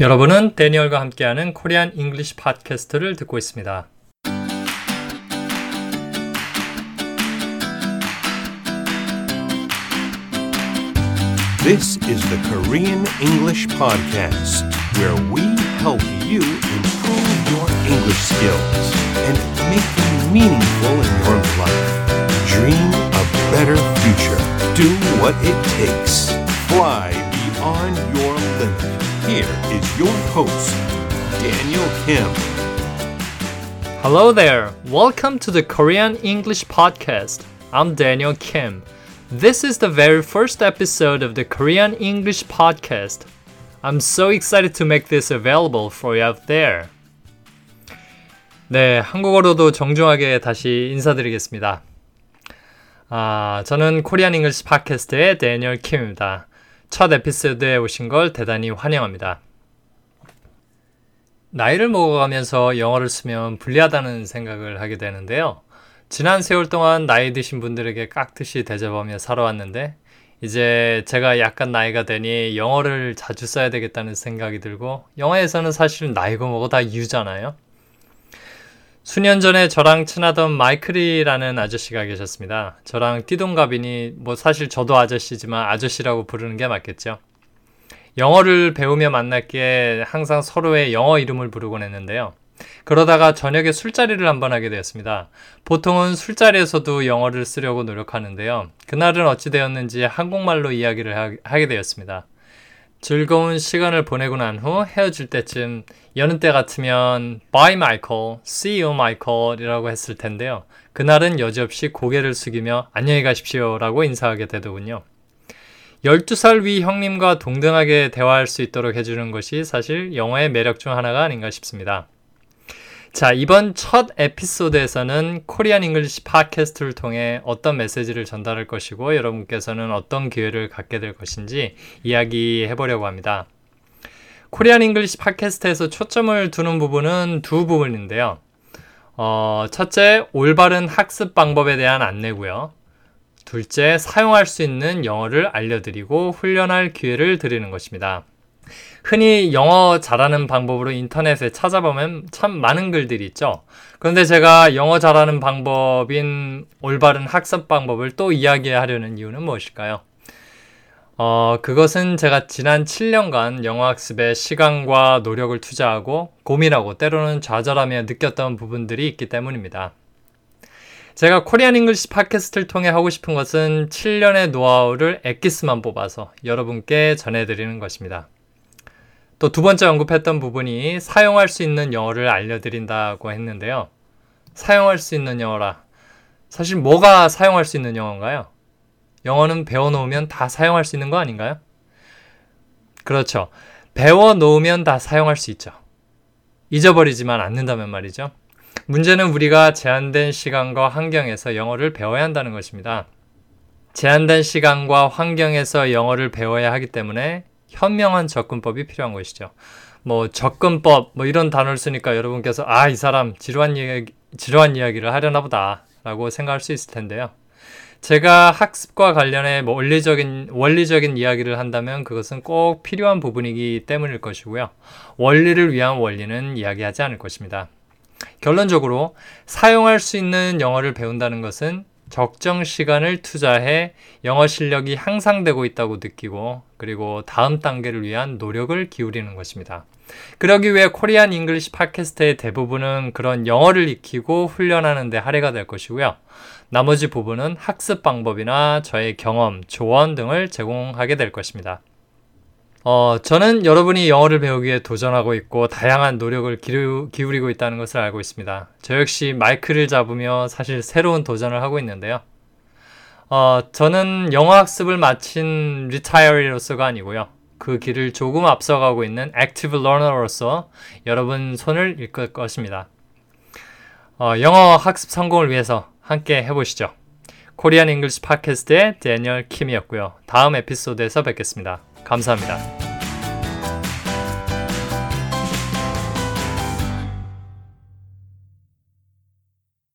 여러분은 데니얼과 함께하는 코리안 잉글리시 팟캐스트를 듣고 있습니다. This is the Korean English Podcast, where we help you improve your English skills and make them meaningful in your life. Dream a better future. Do what it takes. Fly beyond your limit. Here is your host, Daniel Kim. Hello there. Welcome to the Korean English Podcast. I'm Daniel Kim. This is the very first episode of the Korean English Podcast. I'm so excited to make this available for you out there. 네, 한국어로도 정중하게 다시 인사드리겠습니다. 아, 저는 코리안 잉글리시 팟캐스트의 데니얼 킴입니다. 첫 에피소드에 오신 걸 대단히 환영합니다. 나이를 먹어가면서 영어를 쓰면 불리하다는 생각을 하게 되는데요. 지난 세월 동안 나이 드신 분들에게 깍듯이 대접하며 살아왔는데, 이제 제가 약간 나이가 되니 영어를 자주 써야 되겠다는 생각이 들고, 영어에서는 사실 나이고 뭐고 다 you잖아요. 수년 전에 저랑 친하던 마이클이라는 아저씨가 계셨습니다. 저랑 띠동갑이니 뭐 사실 저도 아저씨지만 아저씨라고 부르는 게 맞겠죠. 영어를 배우며 만날게 항상 서로의 영어 이름을 부르곤 했는데요. 그러다가 저녁에 술자리를 한번 하게 되었습니다. 보통은 술자리에서도 영어를 쓰려고 노력하는데요. 그날은 어찌 되었는지 한국말로 이야기를 하게 되었습니다. 즐거운 시간을 보내고 난 후 헤어질 때쯤 여느 때 같으면 Bye Michael, See you Michael 이라고 했을 텐데요. 그날은 여지없이 고개를 숙이며 안녕히 가십시오 라고 인사하게 되더군요. 12살 위 형님과 동등하게 대화할 수 있도록 해주는 것이 사실 영어의 매력 중 하나가 아닌가 싶습니다. 자, 이번 첫 에피소드에서는 Korean English 팟캐스트를 통해 어떤 메시지를 전달할 것이고 여러분께서는 어떤 기회를 갖게 될 것인지 이야기해 보려고 합니다. Korean English 팟캐스트에서 초점을 두는 부분은 두 부분인데요. 어, 첫째, 올바른 학습 방법에 대한 안내고요. 둘째, 사용할 수 있는 영어를 알려드리고 훈련할 기회를 드리는 것입니다. 흔히 영어 잘하는 방법으로 인터넷에 찾아보면 참 많은 글들이 있죠. 그런데 제가 영어 잘하는 방법인 올바른 학습 방법을 또 이야기하려는 이유는 무엇일까요? 어, 그것은 제가 지난 7년간 영어 학습에 시간과 노력을 투자하고 고민하고 때로는 좌절하며 느꼈던 부분들이 있기 때문입니다. 제가 Korean English 팟캐스트를 통해 하고 싶은 것은 7년의 노하우를 엑기스만 뽑아서 여러분께 전해드리는 것입니다. 또 두 번째 언급했던 부분이 사용할 수 있는 영어를 알려드린다고 했는데요. 사용할 수 있는 영어라. 사실 뭐가 사용할 수 있는 영어인가요? 영어는 배워놓으면 다 사용할 수 있는 거 아닌가요? 그렇죠. 배워놓으면 다 사용할 수 있죠. 잊어버리지만 않는다면 말이죠. 문제는 우리가 제한된 시간과 환경에서 영어를 배워야 한다는 것입니다. 제한된 시간과 환경에서 영어를 배워야 하기 때문에 현명한 접근법이 필요한 것이죠. 뭐 접근법 뭐 이런 단어를 쓰니까 여러분께서 아 이 사람 지루한 이야기 지루한 이야기를 하려나 보다라고 생각할 수 있을 텐데요. 제가 학습과 관련해 뭐 원리적인 원리적인 이야기를 한다면 그것은 꼭 필요한 부분이기 때문일 것이고요. 원리를 위한 원리는 이야기하지 않을 것입니다. 결론적으로 사용할 수 있는 영어를 배운다는 것은 적정 시간을 투자해 영어 실력이 향상되고 있다고 느끼고 그리고 다음 단계를 위한 노력을 기울이는 것입니다. 그러기 위해 Korean English 팟캐스트의 대부분은 그런 영어를 익히고 훈련하는 데 할애가 될 것이고요. 나머지 부분은 학습 방법이나 저의 경험, 조언 등을 제공하게 될 것입니다. 어, 저는 여러분이 영어를 배우기 위해 도전하고 있고 다양한 노력을 기르, 기울이고 있다는 것을 알고 있습니다. 저 역시 마이크를 잡으며 사실 새로운 도전을 하고 있는데요. 어, 저는 영어 학습을 마친 retiree로서가 아니고요. 그 길을 조금 앞서가고 있는 active learner로서 여러분 손을 이끌 것입니다. 어, 영어 학습 성공을 위해서 함께 해보시죠. Korean English 팟캐스트의 Daniel Kim이었고요. 다음 에피소드에서 뵙겠습니다. 감사합니다.